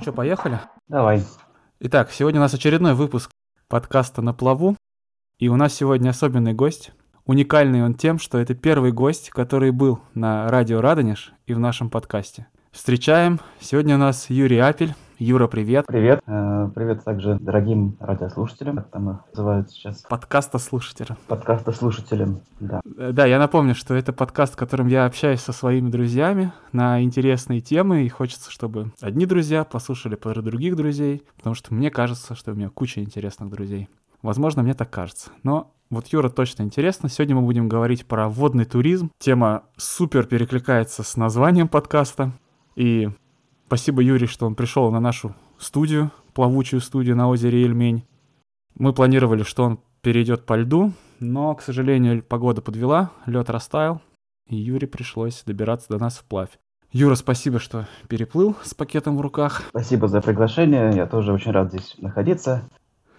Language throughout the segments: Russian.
Ну что, поехали? Давай. Итак, сегодня у нас очередной выпуск подкаста «На плаву». И у нас сегодня особенный гость. Уникальный он тем, что это первый гость, который был на радио «Радонеж» и в нашем подкасте. Встречаем. Сегодня у нас Юрий Апель. Юра, привет. Привет. Э, Привет также дорогим радиослушателям, как там их называют сейчас. Подкаста слушателя. Подкаста слушателям, да. Э, Да, я напомню, что это подкаст, в котором я общаюсь со своими друзьями на интересные темы, и хочется, чтобы одни друзья послушали про других друзей, потому что мне кажется, что у меня куча интересных друзей. Возможно, мне так кажется. Но вот Юра точно интересно. Сегодня мы будем говорить про водный туризм. Тема супер перекликается с названием подкаста. И спасибо Юрий, что он пришел на нашу студию, плавучую студию на озере Ельмень. Мы планировали, что он перейдет по льду, но, к сожалению, погода подвела, лед растаял, и Юре пришлось добираться до нас вплавь. Юра, спасибо, что переплыл с пакетом в руках. Спасибо за приглашение. Я тоже очень рад здесь находиться.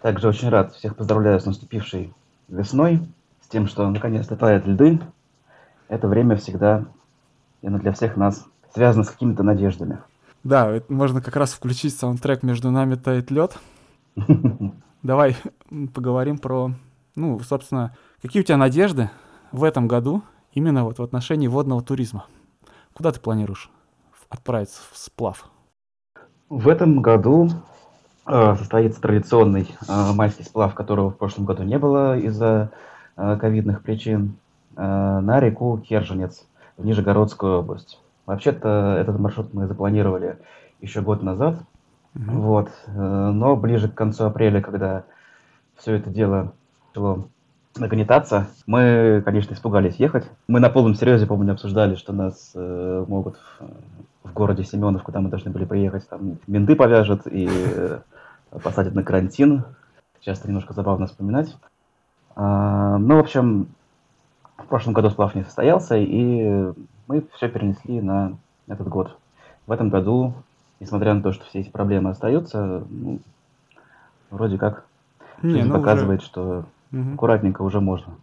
Также очень рад всех поздравляю с наступившей весной, с тем, что наконец-то тают льды. Это время всегда, наверное, для всех нас связано с какими-то надеждами. Да, можно как раз включить саундтрек «Между нами тает лед». Давай поговорим про, ну, собственно, какие у тебя надежды в этом году именно вот в отношении водного туризма? Куда ты планируешь отправиться в сплав? В этом году э, состоится традиционный э, майский сплав, которого в прошлом году не было из-за э, ковидных причин, э, на реку Керженец в Нижегородскую область. Вообще-то этот маршрут мы запланировали еще год назад, Мгм. вот, э, но ближе к концу апреля, когда все это дело начало нагнетаться, мы, конечно, испугались ехать. Мы на полном серьезе, помню, обсуждали, что нас э, могут в, в городе Семенов, куда мы должны были приехать, там менты повяжут и э, посадят на карантин. Сейчас это немножко забавно вспоминать. А, ну, в общем, прошлом году сплав не состоялся, и мы все перенесли на этот год. В этом году, несмотря на то, что все эти проблемы остаются, ну, вроде как Не, ну уже- показывает, что Мгм. аккуратненько уже можно.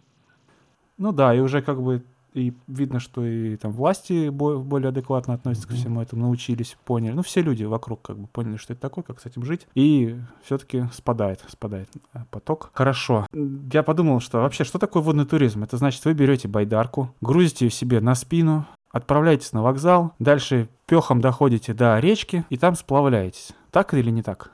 Ну да, и уже как бы и видно, что и там власти бо- более адекватно относятся ко Мгм. всему этому, научились, поняли. Ну, все люди вокруг как бы поняли, что это такое, как с этим жить. И все-таки спадает, спадает э, поток. Хорошо. Я подумал, что вообще, что такое водный туризм? Это значит, вы берете байдарку, грузите ее себе на спину, отправляетесь на вокзал, дальше пехом доходите до речки и там сплавляетесь. Так или не так?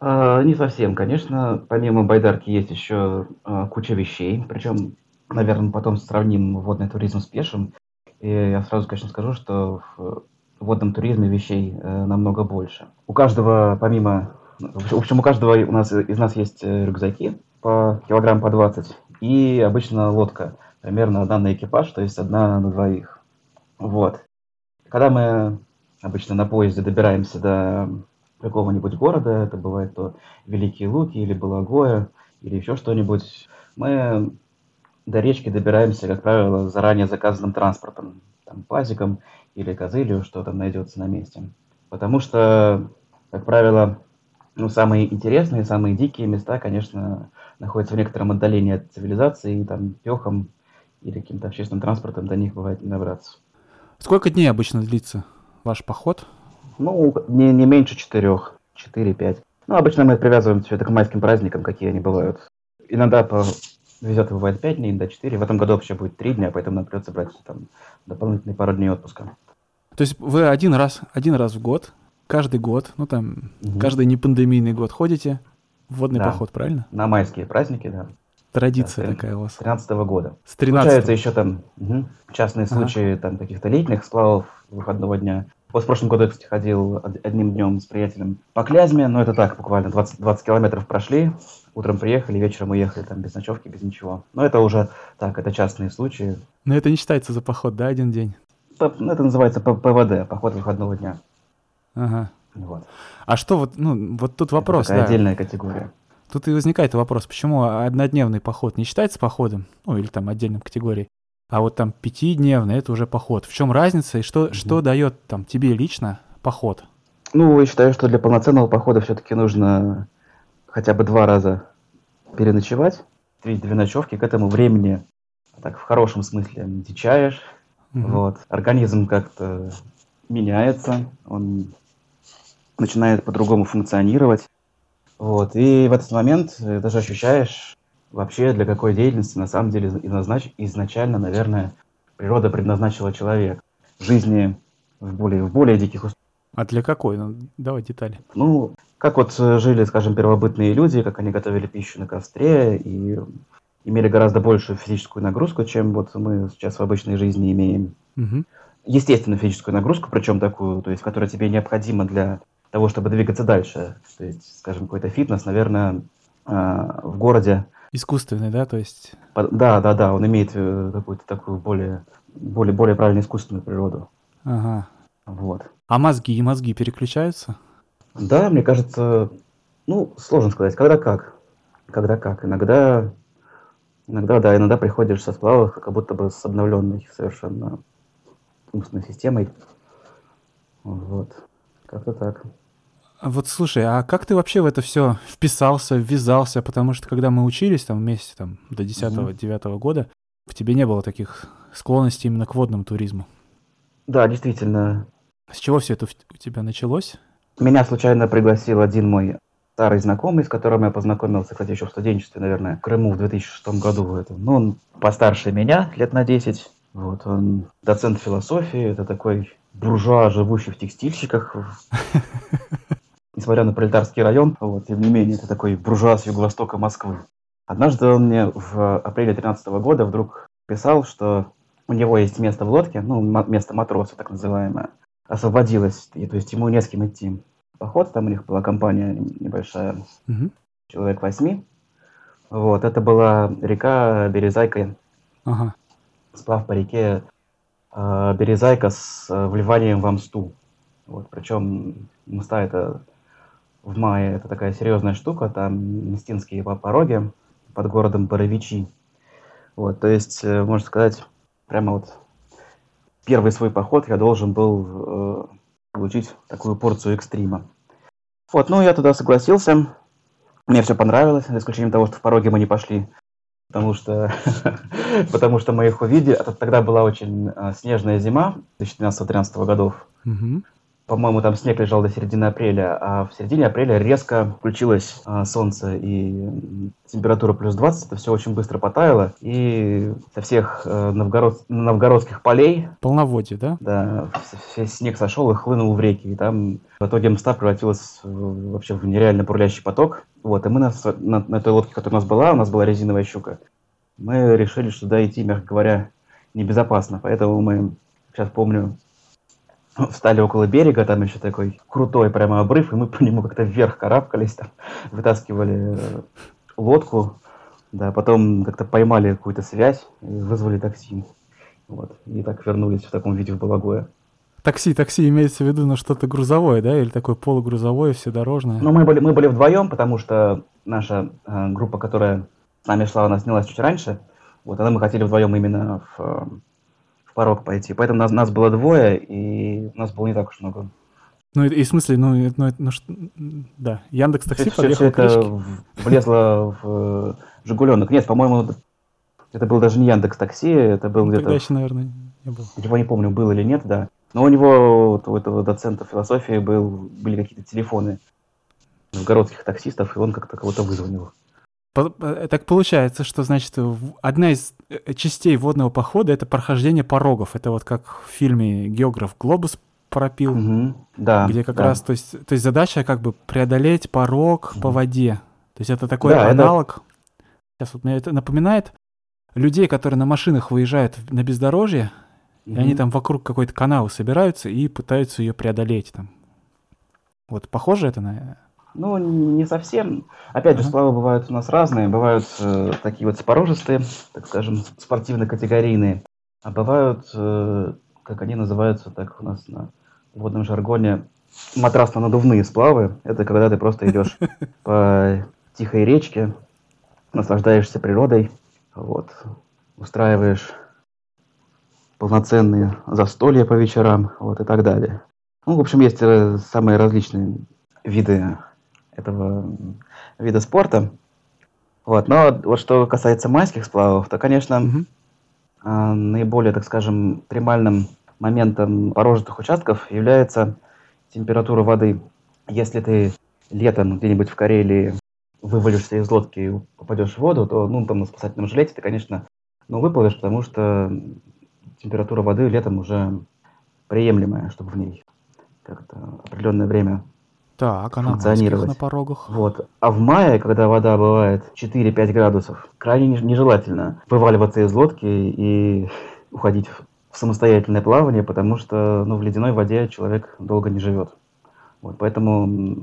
А, не совсем, конечно. Помимо байдарки есть еще а, куча вещей. Причем, наверное, потом сравним водный туризм с пешим. И я сразу, конечно, скажу, что в водном туризме вещей э, намного больше. У каждого, помимо... В общем, у каждого у нас, из нас есть э, рюкзаки по килограмм по 20. И обычно лодка. Примерно одна на экипаж, то есть одна на двоих. Вот. Когда мы обычно на поезде добираемся до какого-нибудь города, это бывает то Великие Луки или Балагоя, или еще что-нибудь, мы до речки добираемся, как правило, заранее заказанным транспортом, там, пазиком или козылью, что там найдется на месте. Потому что, как правило, ну, самые интересные, самые дикие места, конечно, находятся в некотором отдалении от цивилизации, и там пехом или каким-то общественным транспортом до них бывает не добраться. Сколько дней обычно длится ваш поход? Ну, не, не меньше четырех, четыре-пять. Ну, обычно мы привязываем все это к майским праздникам, какие они бывают. Иногда по... везет, бывает пять дней, иногда четыре. В этом году вообще будет три дня, поэтому нам придется брать там дополнительные пару дней отпуска. То есть вы один раз, один раз в год, каждый год, ну там, Мгм. каждый непандемийный год ходите в водный Да. поход, правильно? На майские праздники, да, Традиция Да, такая у вас. с 13 года. С Случаются 13 еще там мгм, частные Ага. случаи там каких-то летних сплавов выходного дня. Вот в прошлом году я, кстати, ходил од- одним днем с приятелем по Клязьме, но это так, буквально 20, 20 километров прошли, утром приехали, вечером уехали, там без ночевки, без ничего. Но это уже так, это частные случаи. Но это не считается за поход, да, один день? Ну, Это называется ПВД, поход выходного дня. Ага. Вот. А что вот, ну, вот тут вопрос, это такая да. отдельная категория. Тут и возникает вопрос, почему однодневный поход не считается походом, ну или там отдельным категорией, а вот там пятидневный это уже поход. В чем разница и что, что дает там тебе лично поход? Ну, я считаю, что для полноценного похода все-таки нужно хотя бы два раза переночевать. Три две ночевки к этому времени, так в хорошем смысле, дичаешь. Мгм. Вот. Организм как-то меняется, он начинает по-другому функционировать. Вот. И в этот момент э, даже ощущаешь вообще, для какой деятельности на самом деле изнач... изначально, наверное, природа предназначила человека. Жизни в более, в более диких условиях. А для какой? Ну, давай детали. Ну, как вот э, жили, скажем, первобытные люди, как они готовили пищу на костре и имели гораздо большую физическую нагрузку, чем вот мы сейчас в обычной жизни имеем. Угу. Естественную физическую нагрузку, причем такую, то есть, которая тебе необходима для того, чтобы двигаться дальше. То есть, скажем, какой-то фитнес, наверное, а, в городе. Искусственный, да, то есть? Да, да, да, он имеет э, какую-то такую более, более, более правильно искусственную природу. Ага. Вот. А мозги и мозги переключаются? Да, мне кажется, ну, сложно сказать, когда как. Когда как. Иногда, иногда, да, иногда приходишь со сплавов, как будто бы с обновленной совершенно умственной системой. Вот. Как-то так. Вот слушай, а как ты вообще в это все вписался, ввязался? Потому что когда мы учились там вместе там до 10-9 угу. года, в тебе не было таких склонностей именно к водному туризму. Да, действительно. С чего все это у тебя началось? Меня случайно пригласил один мой старый знакомый, с которым я познакомился, кстати, еще в студенчестве, наверное, в Крыму в 2006 году. Это. Ну, он постарше меня, лет на 10. Вот, он доцент философии, это такой буржуа, живущий в текстильщиках. Несмотря на пролетарский район, вот, тем не менее, это такой буржуа с юго-востока Москвы. Однажды он мне в апреле 2013 года вдруг писал, что у него есть место в лодке, ну, место матроса, так называемое, освободилось, и, то есть ему не с кем идти. Поход, там у них была компания небольшая, угу. человек восьми. Вот, это была река Березайка. Ага. Сплав по реке э, Березайка с э, вливанием в Амсту. Вот, причем Мста это в мае это такая серьезная штука, там Местинские пороги под городом Боровичи. Вот, то есть, э, можно сказать, прямо вот первый свой поход я должен был э, получить такую порцию экстрима. Вот, ну я туда согласился. Мне все понравилось, за исключением того, что в пороге мы не пошли. Потому что, потому что мы их увидели. Тогда была очень э, снежная зима 2012-2013 годов. По-моему, там снег лежал до середины апреля, а в середине апреля резко включилось а, солнце и температура плюс 20, это все очень быстро потаяло, и со всех а, новгород... новгородских полей... Полноводье, да? Да, весь снег сошел и хлынул в реки, и там в итоге мста превратилась в, вообще в нереально бурлящий поток. Вот, и мы на, на, на той лодке, которая у нас была, у нас была резиновая щука, мы решили, что туда идти, мягко говоря, небезопасно, поэтому мы, сейчас помню, встали около берега, там еще такой крутой прямо обрыв, и мы по нему как-то вверх карабкались, там, вытаскивали э, лодку, да, потом как-то поймали какую-то связь и вызвали такси. Вот, и так вернулись в таком виде в Балагое. Такси, такси имеется в виду на что-то грузовое, да, или такое полугрузовое, вседорожное? Ну, мы были, мы были вдвоем, потому что наша э, группа, которая с нами шла, она снялась чуть раньше, вот, она мы хотели вдвоем именно в, э, порог пойти. Поэтому нас, нас было двое, и нас было не так уж много. Ну, и, и в смысле, ну, ну, ну что, да, Яндекс Такси все, подъехал все, все это влезло в Жигуленок. Нет, по-моему, это был даже не Яндекс Такси, это был ну, где-то... еще, наверное, не был. Его не помню, был или нет, да. Но у него, вот, у этого доцента философии, был, были какие-то телефоны новгородских таксистов, и он как-то кого-то вызвонил. Э, так получается, что, значит, одна из э, частей водного похода — это прохождение порогов. Это вот как в фильме «Географ Глобус» пропил, угу, да, где как да. раз, то есть, то есть задача как бы преодолеть порог угу. по воде. То есть это такой да, аналог. Это... Сейчас вот мне это напоминает людей, которые на машинах выезжают на бездорожье, угу. и они там вокруг какой-то канавы собираются и пытаются ее преодолеть там. Вот похоже это на ну, не совсем. Опять же, сплавы бывают у нас разные. Бывают э, такие вот спорожистые, так скажем, спортивно-категорийные. А бывают, э, как они называются так у нас на водном жаргоне, матрасно-надувные сплавы. Это когда ты просто идешь по тихой речке, наслаждаешься природой, вот, устраиваешь полноценные застолья по вечерам, вот, и так далее. Ну, в общем, есть э, самые различные виды этого вида спорта. Вот. Но вот что касается майских сплавов, то, конечно, угу. э, наиболее, так скажем, примальным моментом порожистых участков является температура воды. если ты летом где-нибудь в Карелии вывалишься из лодки и попадешь в воду, то, ну, там на спасательном жилете ты, конечно, ну, выплывешь, потому что температура воды летом уже приемлемая, чтобы в ней как-то определенное время Так, а на функционировать. на порогах? Вот. А в мае, когда вода бывает 4-5 градусов, крайне неж- нежелательно вываливаться из лодки и уходить в самостоятельное плавание, потому что ну, в ледяной воде человек долго не живет. Вот, поэтому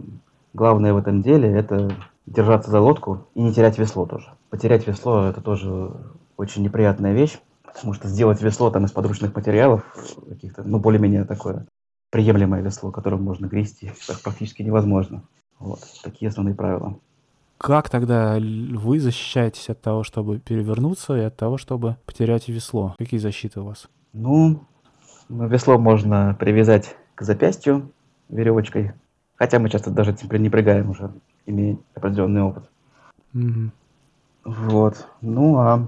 главное в этом деле это держаться за лодку и не терять весло тоже. Потерять весло это тоже очень неприятная вещь, потому что сделать весло там из подручных материалов каких-то, ну более-менее такое приемлемое весло, которым можно грести, практически невозможно. Вот такие основные правила. Как тогда вы защищаетесь от того, чтобы перевернуться, и от того, чтобы потерять весло? Какие защиты у вас? Ну, ну, весло можно привязать к запястью веревочкой, хотя мы часто даже этим пренебрегаем уже, имея определенный опыт. Мгм. Вот. Ну, а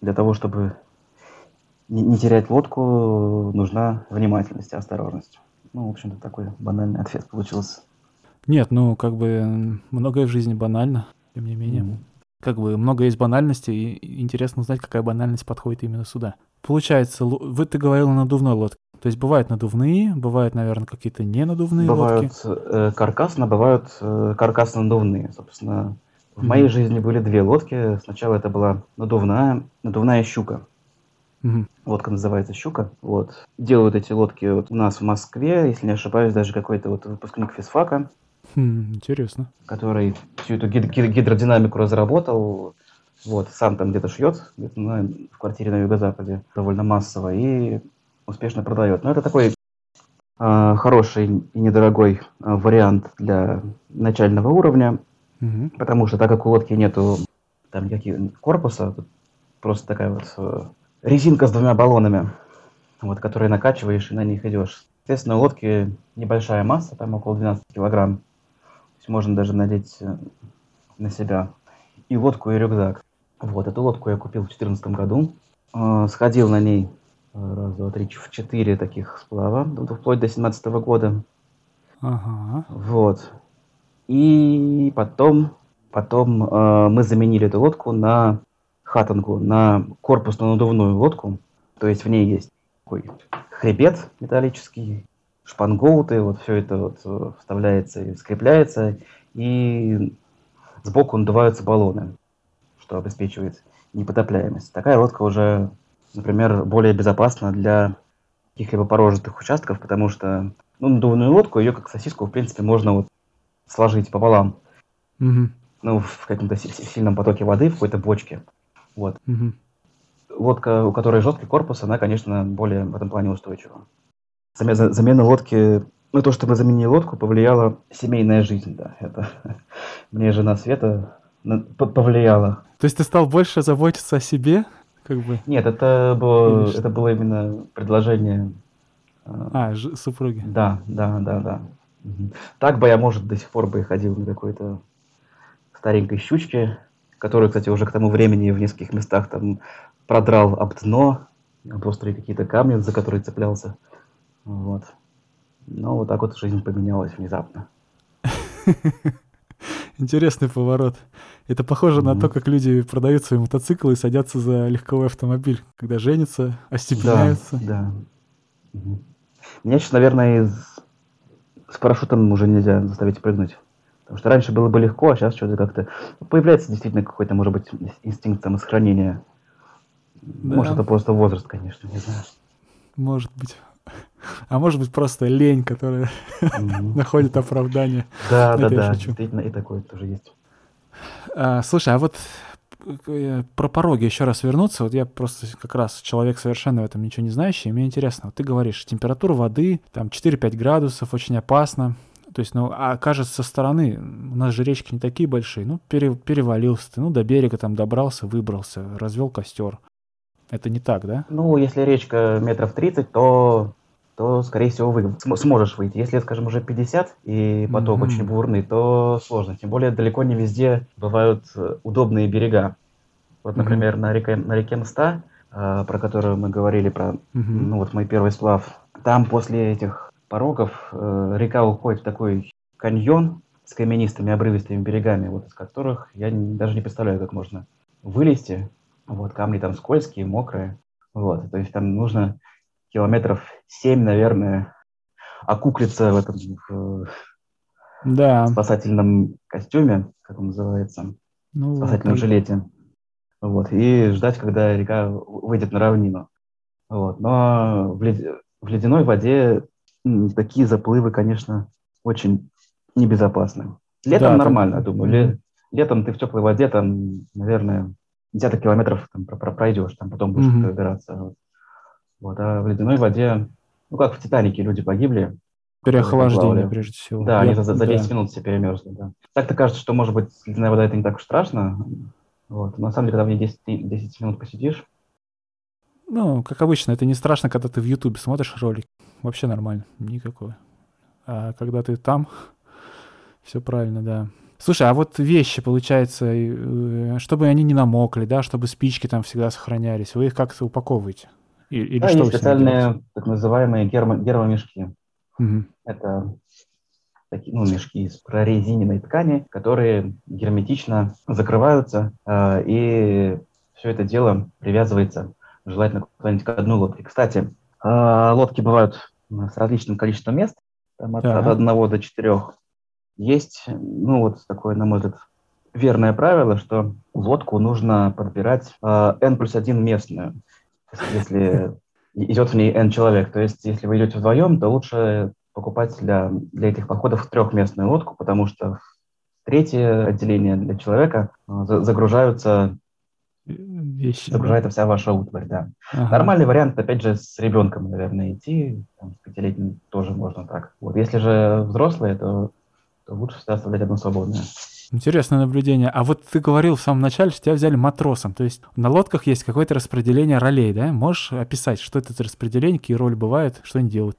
для того, чтобы не, не терять лодку, нужна внимательность и осторожность. Ну, в общем-то, такой банальный ответ получился. Нет, ну, как бы многое в жизни банально, тем не менее. Мгм. Как бы много есть банальности, и интересно узнать, какая банальность подходит именно сюда. Получается, вы ты говорил о надувной лодке. То есть бывают надувные, бывают, наверное, какие-то ненадувные лодки. Бывают э, каркасно, бывают э, каркасно-надувные. Собственно, в моей Мгм. жизни были две лодки. Сначала это была надувная, надувная щука. Мгм. Лодка называется «Щука». Вот. Делают эти лодки вот у нас в Москве, если не ошибаюсь, даже какой-то вот выпускник физфака, Хм, интересно. который всю эту гид- гид- гидродинамику разработал. Вот, сам там где-то шьет, где-то на- в квартире на юго-западе, довольно массово, и успешно продает. Но это такой а, хороший и недорогой а, вариант для начального уровня, Мгм. потому что так как у лодки нету там никаких корпуса, просто такая вот э, резинка с двумя баллонами, вот, которые накачиваешь и на них идешь. Соответственно, у лодки небольшая масса, там около 12 килограмм. То есть можно даже надеть э, на себя и лодку, и рюкзак. Вот, эту лодку я купил в 2014 году. Э, Сходил на ней э, раз, два, три, в четыре таких сплава, вплоть до 2017 года. Ага. Вот. И потом, потом э, мы заменили эту лодку на хатангу, на корпусную надувную лодку. То есть в ней есть такой хребет металлический, шпангоуты, вот все это вот э, вставляется и скрепляется, и сбоку надуваются баллоны, что обеспечивает непотопляемость. Такая лодка уже, например, более безопасна для каких-либо порожистых участков, потому что ну, надувную лодку, ее как сосиску, в принципе, можно вот сложить пополам, Мгм. ну, в каком-то си- си- сильном потоке воды, в какой-то бочке. Вот. Мгм. Лодка, у которой жесткий корпус, она, конечно, более в этом плане устойчива. Заме- за- Замена лодки, ну, то, что мы заменили лодку, повлияла семейная жизнь, да. Это мне жена Света повлияла. То есть ты стал больше заботиться о себе? Как бы. Нет, это было, Или это было именно предложение. э, А, ж- супруги. Да, да, да, да. Мгм. Так бы я, может, до сих пор бы ходил на какой-то старенькой щучке, которую, кстати, уже к тому времени в нескольких местах там продрал об дно, об острые какие-то камни, за которые цеплялся. Вот. Но вот так вот жизнь поменялась внезапно. Интересный поворот. Это похоже на Мгм. то, как люди продают свои мотоциклы и садятся за легковой автомобиль, когда женятся, остепеняются. Да, да. Мгм. Меня сейчас, наверное, с парашютом уже нельзя заставить прыгнуть. Потому что раньше было бы легко, а сейчас что-то как-то... Появляется действительно какой-то, может быть, инстинкт самосохранения. Может, Да. это просто возраст, конечно, не знаю. Может быть. А может быть просто лень, которая Мгм. находит оправдание. Да, да, да, шучу. действительно, и такое тоже есть. А, слушай, а вот э, про пороги еще раз вернуться. Вот я просто как раз человек совершенно в этом ничего не знающий. и Мне интересно, вот ты говоришь, температура воды там 4-5 градусов, очень опасно. То есть, ну, а кажется, со стороны, у нас же речки не такие большие, ну, пере- перевалился ты, ну, до берега там добрался, выбрался, развел костер. Это не так, да? Ну, если речка метров 30, то, то скорее всего, вы см- сможешь выйти. Если, скажем, уже 50 и поток Мгм. очень бурный, то сложно. Тем более, далеко не везде бывают э, удобные берега. Вот, например, на реке, на реке Мста, э, про которую мы говорили, про, Мгм. ну, вот мой первый сплав, там после этих порогов э, река уходит в такой каньон с каменистыми обрывистыми берегами, вот из которых я не, даже не представляю, как можно вылезти. Вот, камни там скользкие, мокрые. Вот, то есть там нужно километров семь, наверное, окуклиться в этом в да. спасательном костюме, как он называется, ну, спасательном вот. жилете. Вот, и ждать, когда река выйдет на равнину. Вот, но в, лед... в ледяной воде такие заплывы, конечно, очень небезопасны. Летом да, нормально, там... думаю. Ле... Летом ты в теплой воде, там, наверное, десяток километров там, пройдешь, там потом будешь mm-hmm. добираться. Вот. А в ледяной воде, ну как в Титанике люди погибли. Переохлаждение, прежде всего. Да, Я... они за, за 10 да. минут все перемерзли. Да. Так-то кажется, что, может быть, ледяная вода это не так уж страшно. Вот. Но на самом деле, когда в ней 10, 10 минут посидишь, ну, как обычно, это не страшно, когда ты в Ютубе смотришь ролик. Вообще нормально, никакой. А когда ты там, все правильно, да. Слушай, а вот вещи, получается, э, чтобы они не намокли, да, чтобы спички там всегда сохранялись, вы их как-то упаковываете? Или да, что есть специальные так называемые гермо, гермомешки. Угу. Это такие, ну, мешки из прорезиненной ткани, которые герметично закрываются, э, и все это дело привязывается желательно куда-нибудь к одной лодке. Кстати, э, лодки бывают с различным количеством мест, там от, от одного до четырех. Есть, ну вот такое, на мой взгляд, верное правило, что лодку нужно подбирать э, n плюс один местную, если идет в ней n человек. То есть, если вы идете вдвоем, то лучше покупать для, для этих походов трехместную лодку, потому что в третье отделение для человека э, загружаются вещи. Загружается вся ваша утварь, да. Ага. Нормальный вариант, опять же, с ребенком, наверное, идти. Там, с пятилетним тоже можно так. Вот. Если же взрослые, то, то лучше всегда оставлять одно свободное. Интересное наблюдение. А вот ты говорил в самом начале, что тебя взяли матросом. То есть на лодках есть какое-то распределение ролей, да? Можешь описать, что это за распределение, какие роли бывают, что они делают?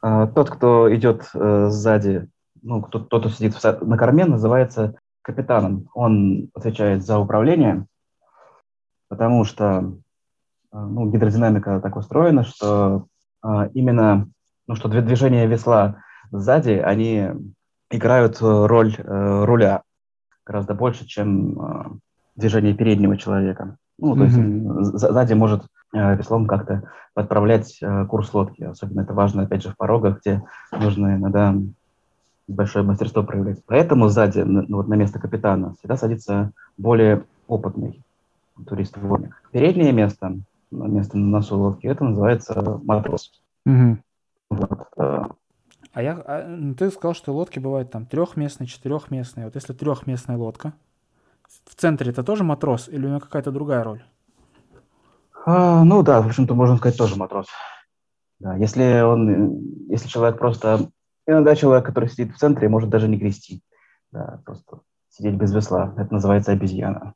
А, тот, кто идет э, сзади, ну, кто, тот, кто сидит в, на корме, называется капитаном. Он отвечает за управление, потому что э, ну, гидродинамика так устроена, что э, именно ну, что движения весла сзади, они играют роль э, руля гораздо больше, чем движение переднего человека. Ну, то mm-hmm. есть сзади может веслом как-то подправлять курс лодки. Особенно это важно, опять же, в порогах, где нужно иногда большое мастерство проявлять. Поэтому сзади, ну, вот на место капитана, всегда садится более опытный турист-дворник. Переднее место, место на носу лодки, это называется матрос. Угу. Вот. Э. А я, а, ну, ты сказал, что лодки бывают там трехместные, четырехместные. Вот если трехместная лодка, в центре это тоже матрос или у него какая-то другая роль? А, ну да, в общем-то, можно сказать, тоже матрос. Да, если он, если человек просто, иногда человек, который сидит в центре, может даже не грести. Да, просто сидеть без весла. Это называется обезьяна.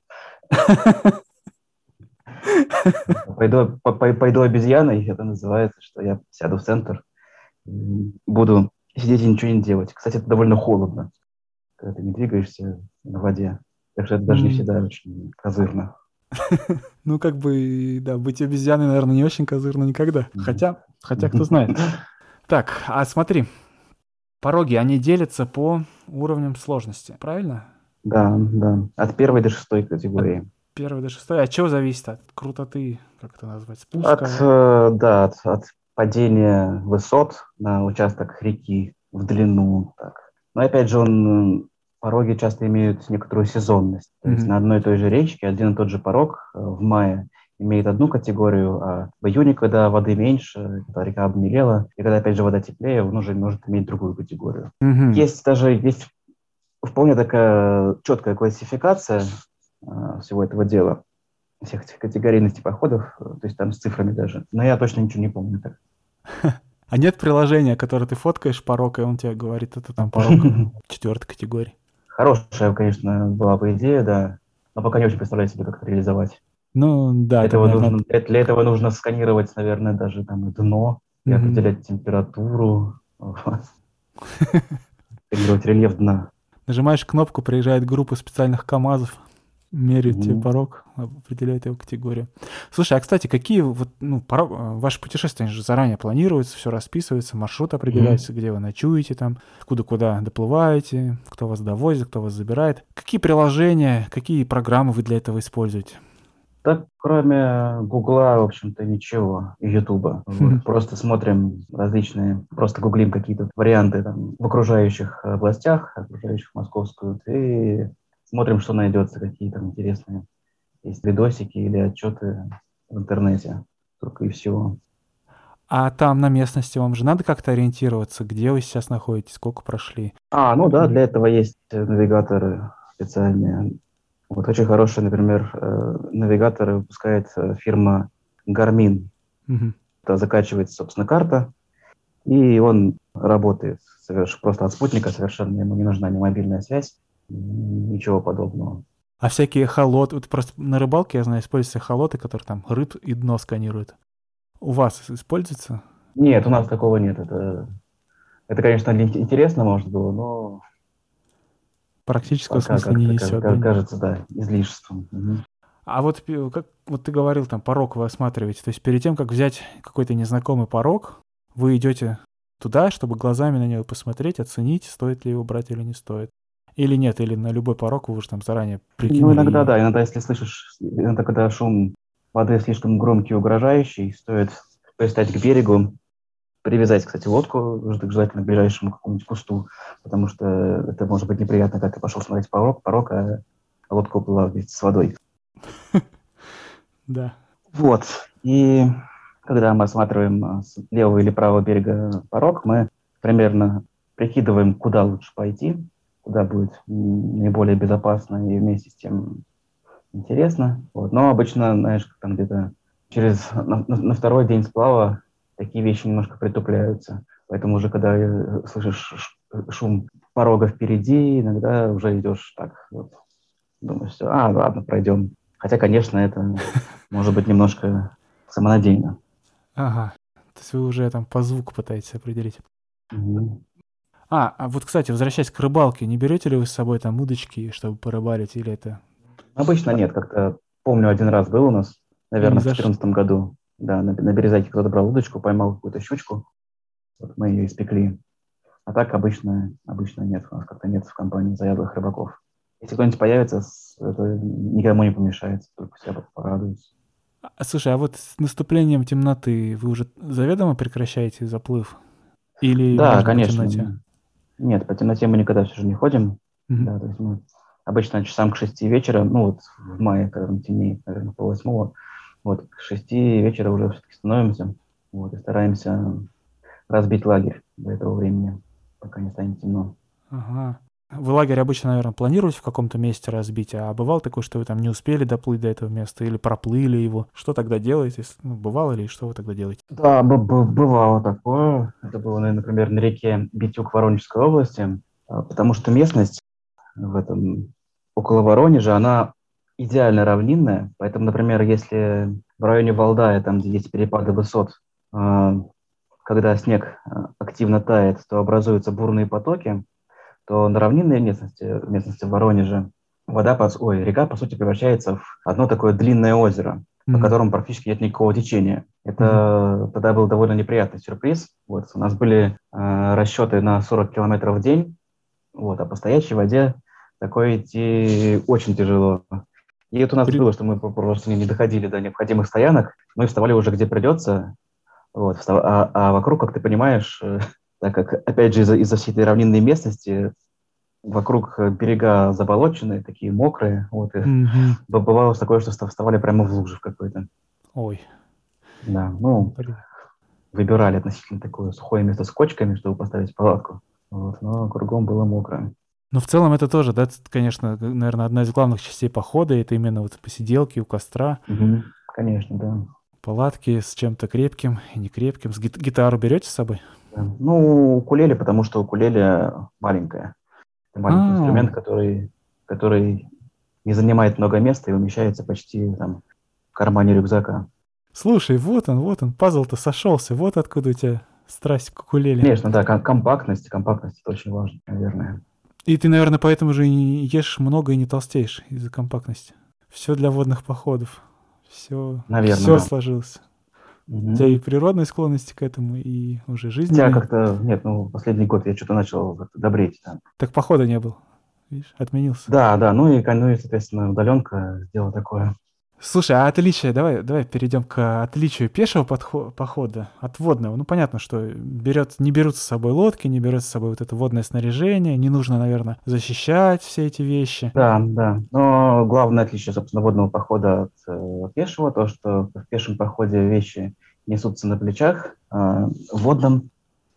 Пойду, пойду обезьяной, это называется, что я сяду в центр, буду сидеть и ничего не делать. Кстати, это довольно холодно, когда ты не двигаешься на воде. Так что это даже не всегда очень козырно. Ну, как бы, да, быть обезьяной, наверное, не очень козырно никогда. Хотя, хотя кто знает. Так, а смотри, пороги, они делятся по уровням сложности, правильно? Да, да. От первой до шестой категории. Первой до шестой. От чего зависит? От крутоты, как это назвать, спуска? От, э, да, от, от падения высот на участок реки в длину. Так. Но опять же, он пороги часто имеют некоторую сезонность. То mm-hmm. есть на одной и той же речке один и тот же порог э, в мае имеет одну категорию, а в июне, когда воды меньше, когда река обмелела, и когда, опять же, вода теплее, он уже может иметь другую категорию. Mm-hmm. Есть даже есть вполне такая четкая классификация э, всего этого дела, всех этих категорийностей походов, э, то есть там с цифрами даже. Но я точно ничего не помню так. А нет приложения, которое ты фоткаешь порог, и он тебе говорит, это там порог четвертой категории? Хорошая, конечно, была бы идея, да. Но пока не очень представляю себе, как это реализовать. Ну, да. Для этого, наверное... нужно, для этого нужно сканировать, наверное, даже там дно и mm-hmm. определять температуру. Сканировать рельеф дна. Нажимаешь кнопку, приезжает группа специальных КАМАЗов. Меряет тебе порог, определяет его категорию. Слушай, а кстати, какие вот, ну, порог, э, ваши путешествия же заранее планируются, все расписывается, маршрут определяется, mm-hmm. где вы ночуете там, откуда куда доплываете, кто вас довозит, кто вас забирает. Какие приложения, какие программы вы для этого используете? Так, кроме Гугла, в общем-то, ничего, и Ютуба. Вот, просто смотрим различные, просто гуглим какие-то варианты там, в окружающих областях, окружающих Московскую, и смотрим, что найдется, какие там интересные есть видосики или отчеты в интернете. Только и всего. А там на местности вам же надо как-то ориентироваться, где вы сейчас находитесь, сколько прошли? А, ну да, для этого есть навигаторы специальные. Вот очень хорошие, например, э, навигаторы выпускает э, фирма Garmin. Угу. Это закачивается, собственно, карта, и он работает просто от спутника совершенно, ему не нужна ни мобильная связь, ничего подобного. А всякие холоты, вот просто на рыбалке, я знаю, используются холоты, которые там рыб и дно сканируют. У вас используется? Нет, у нас такого нет. Это, это конечно, интересно, может было, но... Практического Пока смысла не несет. Как, кажется, да, излишеством. Угу. А вот как вот ты говорил, там порог вы осматриваете. То есть перед тем, как взять какой-то незнакомый порог, вы идете туда, чтобы глазами на него посмотреть, оценить, стоит ли его брать или не стоит. Или нет, или на любой порог вы уже там заранее прикинули? Ну, иногда, да, иногда, если слышишь, иногда, когда шум воды слишком громкий и угрожающий, стоит пристать к берегу, привязать, кстати, лодку, желательно к ближайшему какому-нибудь кусту, потому что это может быть неприятно, когда ты пошел смотреть порог, порог, а лодка уплыла вместе с водой. Да. Вот. И когда мы осматриваем с левого или правого берега порог, мы примерно прикидываем, куда лучше пойти, куда будет наиболее безопасно и вместе с тем интересно. Вот. Но обычно, знаешь, там где-то через на, на второй день сплава такие вещи немножко притупляются. Поэтому уже когда слышишь шум порога впереди, иногда уже идешь так, вот, думаешь, все, а, ладно, пройдем. Хотя, конечно, это может быть немножко самонадеянно. Ага. То есть вы уже там по звуку пытаетесь определить. Угу. А, а вот, кстати, возвращаясь к рыбалке, не берете ли вы с собой там удочки, чтобы порыбалить, или это... Обычно нет, как-то помню, один раз был у нас, наверное, в 2014 году. Да, на, на Березаке кто-то брал удочку, поймал какую-то щучку, вот мы ее испекли. А так обычно, обычно нет, у нас как-то нет в компании заядлых рыбаков. Если кто-нибудь появится, это никому не помешает, только себя порадуется. А, слушай, а вот с наступлением темноты вы уже заведомо прекращаете заплыв? Или да, конечно. Темноте? Нет, по темноте мы никогда все же не ходим. Mm-hmm. Да, то есть мы обычно часам к шести вечера, ну вот в мае, когда там темнеет, наверное, по восьмого, вот к шести вечера уже все-таки становимся, вот, и стараемся разбить лагерь до этого времени, пока не станет темно. Ага. Вы лагерь обычно, наверное, планируете в каком-то месте разбить, а бывало такое, что вы там не успели доплыть до этого места или проплыли его? Что тогда делаете? Ну, бывало ли, что вы тогда делаете? Да, бывало такое. Это было, например, на реке Битюк Воронежской области, а, потому что местность в этом около Воронежа, она идеально равнинная, поэтому, например, если в районе Валдая, там, где есть перепады высот, а, когда снег а, активно тает, то образуются бурные потоки, то на равнинной местности, местности Воронежа, вода, по, ой, река, по сути, превращается в одно такое длинное озеро, mm-hmm. по которому практически нет никакого течения. Это mm-hmm. тогда был довольно неприятный сюрприз. Вот, у нас были э, расчеты на 40 километров в день, вот, а по стоячей воде такое идти очень тяжело. И это у нас было, что мы просто не доходили до необходимых стоянок, мы вставали уже где придется, вот, а, а вокруг, как ты понимаешь, так как, опять же, из-за, из всей этой равнинной местности вокруг берега заболоченные, такие мокрые, вот, и mm-hmm. бывало такое, что вставали прямо в лужу в какой-то. Ой. Да, ну, выбирали относительно такое сухое место с кочками, чтобы поставить палатку, вот, но кругом было мокро. Ну, в целом это тоже, да, конечно, наверное, одна из главных частей похода, это именно вот посиделки у костра. Угу, конечно, да. Палатки с чем-то крепким и некрепким. С гит- гитару берете с собой? Ну, укулеле, потому что укулеле маленькая. Это маленький А-а-а. инструмент, который, который не занимает много места и умещается почти там в кармане рюкзака. Слушай, вот он, вот он, пазл-то сошелся. Вот откуда у тебя страсть к укулеле. Конечно, да, компактность, компактность это очень важно, наверное. И ты, наверное, поэтому же и ешь много и не толстеешь из-за компактности. Все для водных походов. Все, Наверное, все да. сложилось. У тебя и природные склонности к этому, и уже жизнь. Хотя как-то, нет, ну, последний год я что-то начал как-то добреть. да. Так похода не было. Видишь, отменился. Да, да, ну и, ну и, соответственно, удаленка сделала такое. Слушай, а отличие, давай, давай перейдем к отличию пешего подхо- похода от водного. Ну, понятно, что берет, не берут с собой лодки, не берут с собой вот это водное снаряжение, не нужно, наверное, защищать все эти вещи. Да, да. Но главное отличие, собственно, водного похода от э, пешего, то, что в пешем походе вещи несутся на плечах, а в водном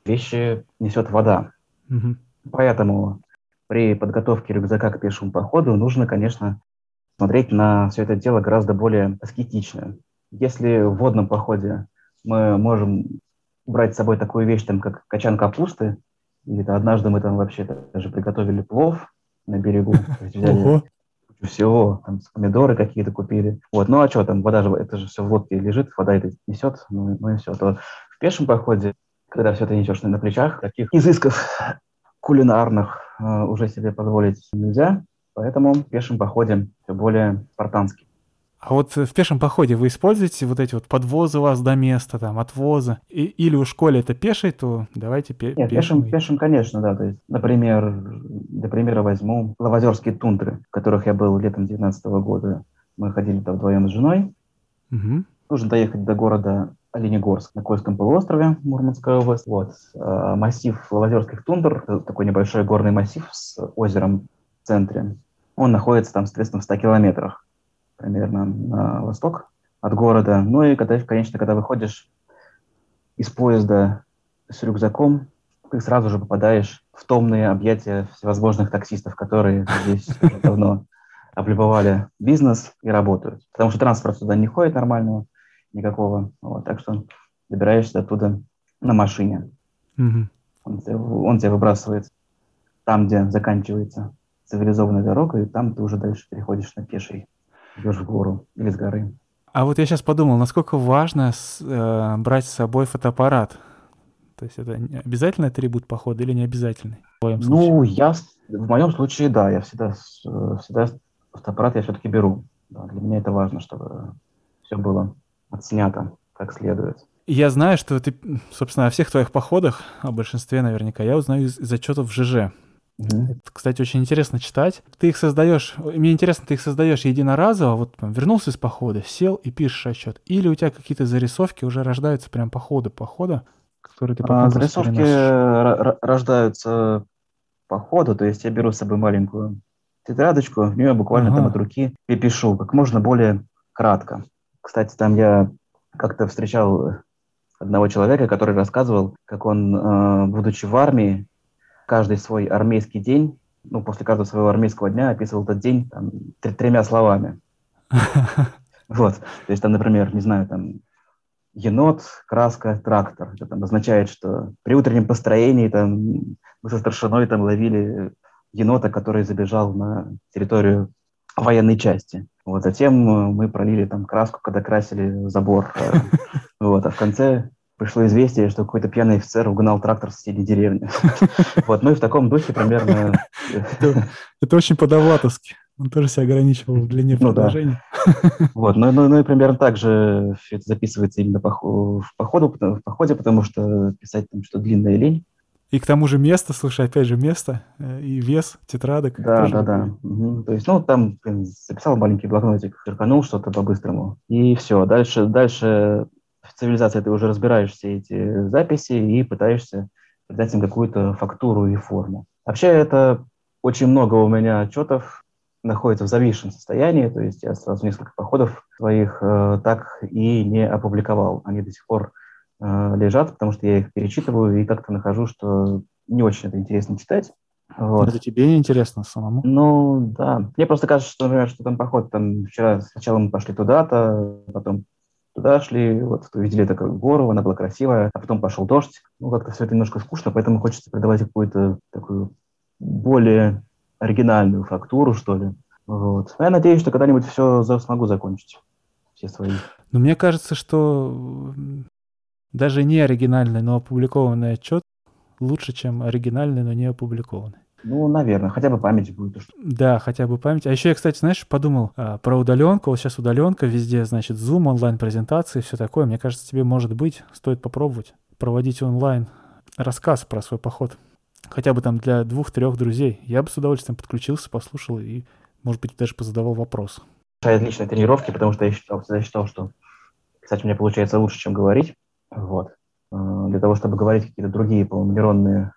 вещи несет вода. Мгм. Поэтому при подготовке рюкзака к пешему походу нужно, конечно, смотреть на все это дело гораздо более аскетично. Если в водном походе мы можем брать с собой такую вещь, там, как качан капусты, или то однажды мы там вообще даже приготовили плов на берегу, взяли всего, там, помидоры какие-то купили. Вот, ну а что там, вода же, это же все в лодке лежит, вода это несет, ну, ну и все. То в пешем походе, когда все это несешь на плечах, таких изысков кулинарных э, уже себе позволить нельзя, поэтому в пешем походе все более спартанский. А вот в пешем походе вы используете вот эти вот подвозы вас до места, там, отвоза? И, или у школе это пеший, то давайте пе- Нет, пешим, пешим. пешим, конечно, да. То есть, например, для примера возьму Лавозерские тундры, в которых я был летом 2019 года. Мы ходили там вдвоем с женой. Мгм. Нужно доехать до города Оленегорск на Кольском полуострове, Мурманская область. Вот. А, Массив Лавозерских тундр, это такой небольшой горный массив с озером центре. Он находится там, соответственно, в 100 километрах примерно на восток от города. Ну и, когда, конечно, когда выходишь из поезда с рюкзаком, ты сразу же попадаешь в томные объятия всевозможных таксистов, которые здесь давно облюбовали бизнес и работают. Потому что транспорт туда не ходит нормального никакого. Вот, так что добираешься оттуда на машине. Мгм. Он, тебя- он тебя выбрасывает там, где заканчивается цивилизованная дорога, и там ты уже дальше переходишь на пеший. Идешь в гору или с горы. А вот я сейчас подумал, насколько важно с- э, брать с собой фотоаппарат. То есть это обязательный атрибут похода или не обязательный? Ну, я в моем случае, да, я всегда, э, всегда фотоаппарат я все-таки беру. Да, для меня это важно, чтобы все было отснято как следует. Я знаю, что ты, собственно, о всех твоих походах, о большинстве наверняка, я узнаю из, из отчетов в ЖЖ. Мгм. Это, кстати, очень интересно читать. Ты их создаешь, мне интересно, ты их создаешь единоразово, вот там, вернулся из похода, сел и пишешь отчет. Или у тебя какие-то зарисовки уже рождаются прям по ходу похода, которые ты потом А, зарисовки ра- рождаются по ходу, то есть я беру с собой маленькую тетрадочку, в нее буквально там Ага. от руки и пишу как можно более кратко. Кстати, там я как-то встречал одного человека, который рассказывал, как он, э, будучи в армии, каждый свой армейский день, ну, после каждого своего армейского дня описывал этот день там, тр- тремя словами. Вот. То есть там, например, не знаю, там енот, краска, трактор. Это там означает, что при утреннем построении там мы со старшиной там ловили енота, который забежал на территорию военной части. Вот затем э, мы пролили там краску, когда красили забор. Вот, а в конце пришло известие, что какой-то пьяный офицер угнал трактор в соседней деревне. Вот, ну и в таком духе примерно Это, очень по-довлатовски. Он тоже себя ограничивал в длине Ну предложения. Вот, ну, ну, ну и примерно так же это записывается именно в, походе, потому что писать там что длинная лень. И к тому же место, слушай, опять же место э, и вес тетрадок. Да, да, да. Мгм. То есть, ну, там блин, записал маленький блокнотик, черканул что-то по-быстрому, и все. Дальше, дальше цивилизации ты уже разбираешь все эти записи и пытаешься придать им какую-то фактуру и форму. Вообще, это очень много у меня отчетов находится в зависшем состоянии, то есть я сразу несколько походов своих э, так и не опубликовал. Они до сих пор э, лежат, потому что я их перечитываю и как-то нахожу, что не очень это интересно читать. Вот. Это тебе не интересно самому? Ну, да. Мне просто кажется, что, например, что там поход, там вчера сначала мы пошли туда-то, потом туда шли, вот увидели такую гору, она была красивая, а потом пошел дождь. Ну, как-то все это немножко скучно, поэтому хочется придавать какую-то такую более оригинальную фактуру, что ли. Вот. Но я надеюсь, что когда-нибудь все смогу закончить. Все свои. Но мне кажется, что даже не оригинальный, но опубликованный отчет лучше, чем оригинальный, но не опубликованный. Ну, наверное, хотя бы память будет. Да, хотя бы память. А еще я, кстати, знаешь, подумал а, про удаленку. Вот сейчас удаленка везде, значит, Zoom, онлайн-презентации, все такое. Мне кажется, тебе, может быть, стоит попробовать проводить онлайн рассказ про свой поход. Хотя бы там для двух-трех друзей. Я бы с удовольствием подключился, послушал и, может быть, даже позадавал вопрос. Отличные тренировки, потому что я считал, всегда считал, что, кстати, у меня получается лучше, чем говорить. Вот. А, для того, чтобы говорить какие-то другие полнейронные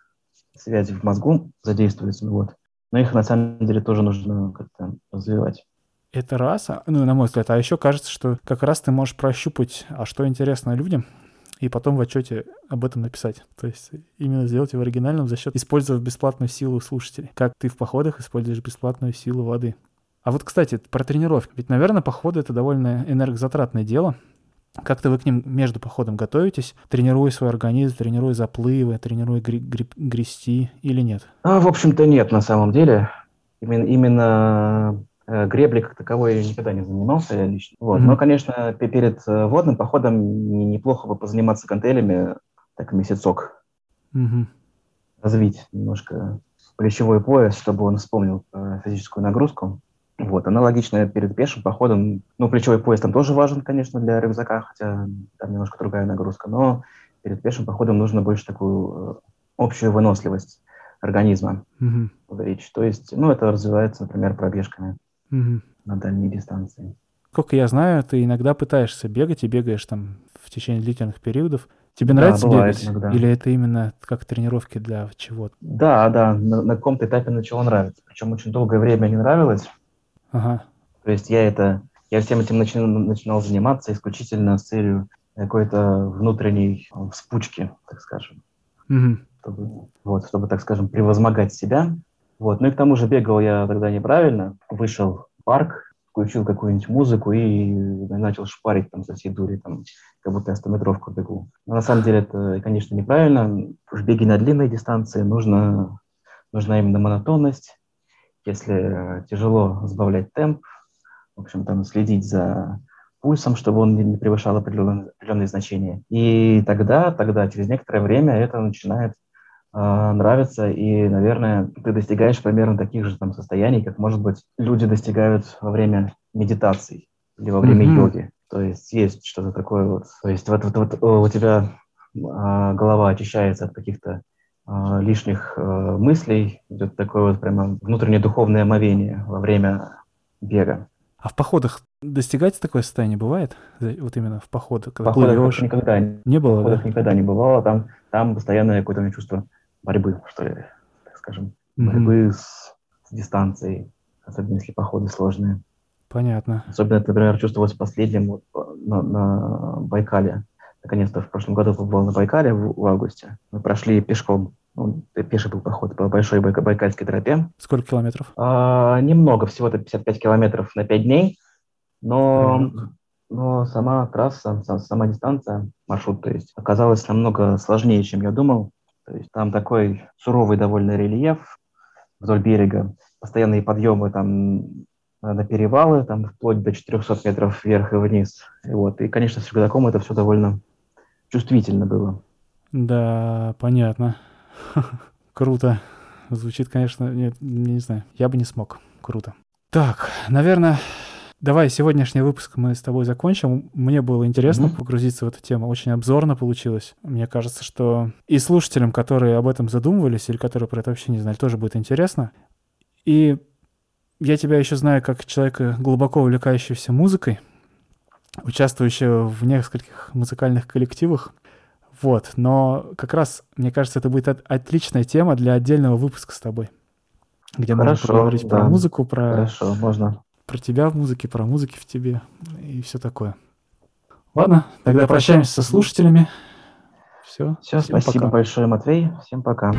связи в мозгу задействуются. Вот. Но их на самом деле тоже нужно как-то развивать. Это раз, а, ну, на мой взгляд. А еще кажется, что как раз ты можешь прощупать, а что интересно людям, и потом в отчете об этом написать. То есть именно сделать его оригинальным за счет использовав бесплатную силу слушателей. Как ты в походах используешь бесплатную силу воды. А вот, кстати, про тренировки. Ведь, наверное, походы — это довольно энергозатратное дело. Как-то вы к ним между походом готовитесь, тренируя свой организм, тренируя заплывы, тренируя гри- гри- грести или нет? А, в общем-то, нет на самом деле. Именно, именно э, гребли как таковой я никогда не занимался я лично. Вот. Mm-hmm. Но, конечно, перед э, водным походом неплохо бы позаниматься гантелями, так месяцок. Mm-hmm. Развить немножко плечевой пояс, чтобы он вспомнил физическую нагрузку. Вот, аналогично перед пешим походом, ну, плечевой пояс там тоже важен, конечно, для рюкзака, хотя там немножко другая нагрузка, но перед пешим походом нужно больше такую э, общую выносливость организма mm увеличить. То есть, ну, это развивается, например, пробежками mm на дальней дистанции. Сколько я знаю, ты иногда пытаешься бегать и бегаешь там в течение длительных периодов. Тебе нравится да, бегать? Иногда. Или это именно как тренировки для чего-то? Да, да, на, на каком-то этапе начало нравиться. Причем очень долгое время не нравилось. Ага. То есть я это, я всем этим начинал, начинал заниматься исключительно с целью какой-то внутренней э, вспучки, так скажем. Угу. Чтобы, вот, чтобы, так скажем, превозмогать себя. Вот. Ну и к тому же бегал я тогда неправильно. Вышел в парк, включил какую-нибудь музыку и начал шпарить там со всей дури, там, как будто я стометровку бегу. Но на самом деле это, конечно, неправильно. В беге на длинной дистанции нужно, нужна именно монотонность, если тяжело сбавлять темп, в общем, там следить за пульсом, чтобы он не превышал определенные, определенные значения. И тогда, тогда, через некоторое время это начинает э, нравиться, и, наверное, ты достигаешь примерно таких же там состояний, как, может быть, люди достигают во время медитаций или во время mm-hmm. йоги. То есть есть что-то такое вот. То есть вот, вот, вот у тебя э, голова очищается от каких-то э, лишних э, мыслей, идет такое вот прямо внутреннее духовное омовение во время бега. А в походах достигать такое состояние бывает? Вот именно в походах, когда в походах плывешь? никогда не было. В походах да? никогда не бывало. Там, там постоянное какое-то чувство борьбы, что ли, так скажем. Mm-hmm. Борьбы с, с дистанцией, особенно если походы сложные. Понятно. Особенно это, например, чувствовалось в последнем вот, на, на Байкале наконец-то в прошлом году побывал на Байкале в, в августе. Мы прошли пешком, ну, пеший был поход по большой байк, байкальской тропе. Сколько километров? А, немного, всего-то 55 километров на 5 дней, но, но сама трасса, сам, сама дистанция, маршрут, то есть, оказалась намного сложнее, чем я думал. То есть там такой суровый довольно рельеф вдоль берега, постоянные подъемы там на перевалы, там вплоть до 400 метров вверх и вниз. И вот. И, конечно, с рюкзаком это все довольно чувствительно было. Да, понятно. Круто. Звучит, конечно, нет, не знаю. Я бы не смог. Круто. Так, наверное, давай сегодняшний выпуск мы с тобой закончим. Мне было интересно mm-hmm. погрузиться в эту тему. Очень обзорно получилось. Мне кажется, что и слушателям, которые об этом задумывались или которые про это вообще не знали, тоже будет интересно. И я тебя еще знаю как человека, глубоко увлекающегося музыкой участвующего в нескольких музыкальных коллективах. Вот, но как раз, мне кажется, это будет от- отличная тема для отдельного выпуска с тобой, где Хорошо, можно поговорить да. про музыку, про... Хорошо, можно. Про тебя в музыке, про музыки в тебе и все такое. Ладно, тогда, тогда прощаемся со слушателями. Все. Все, спасибо пока. большое, Матвей. Всем пока.